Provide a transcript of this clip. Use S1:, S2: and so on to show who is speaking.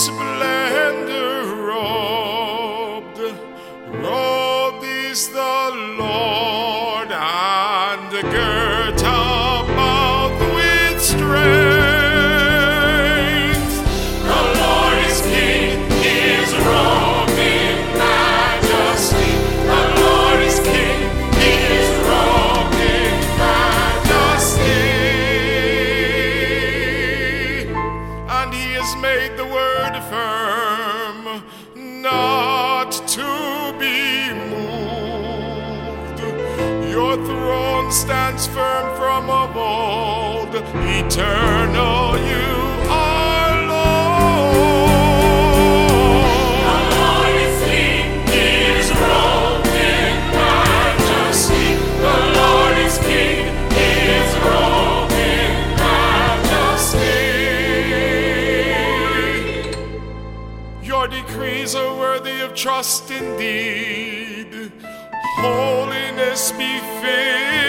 S1: splendor robed. Robed is the Lord and girt about with strength. The Lord is King, He is robed in majesty. The Lord is King, He is robed in majesty. And He has made the word firm, not to be moved. Your throne stands firm from of old, eternal you Your decrees are worthy of trust indeed. Holiness befits your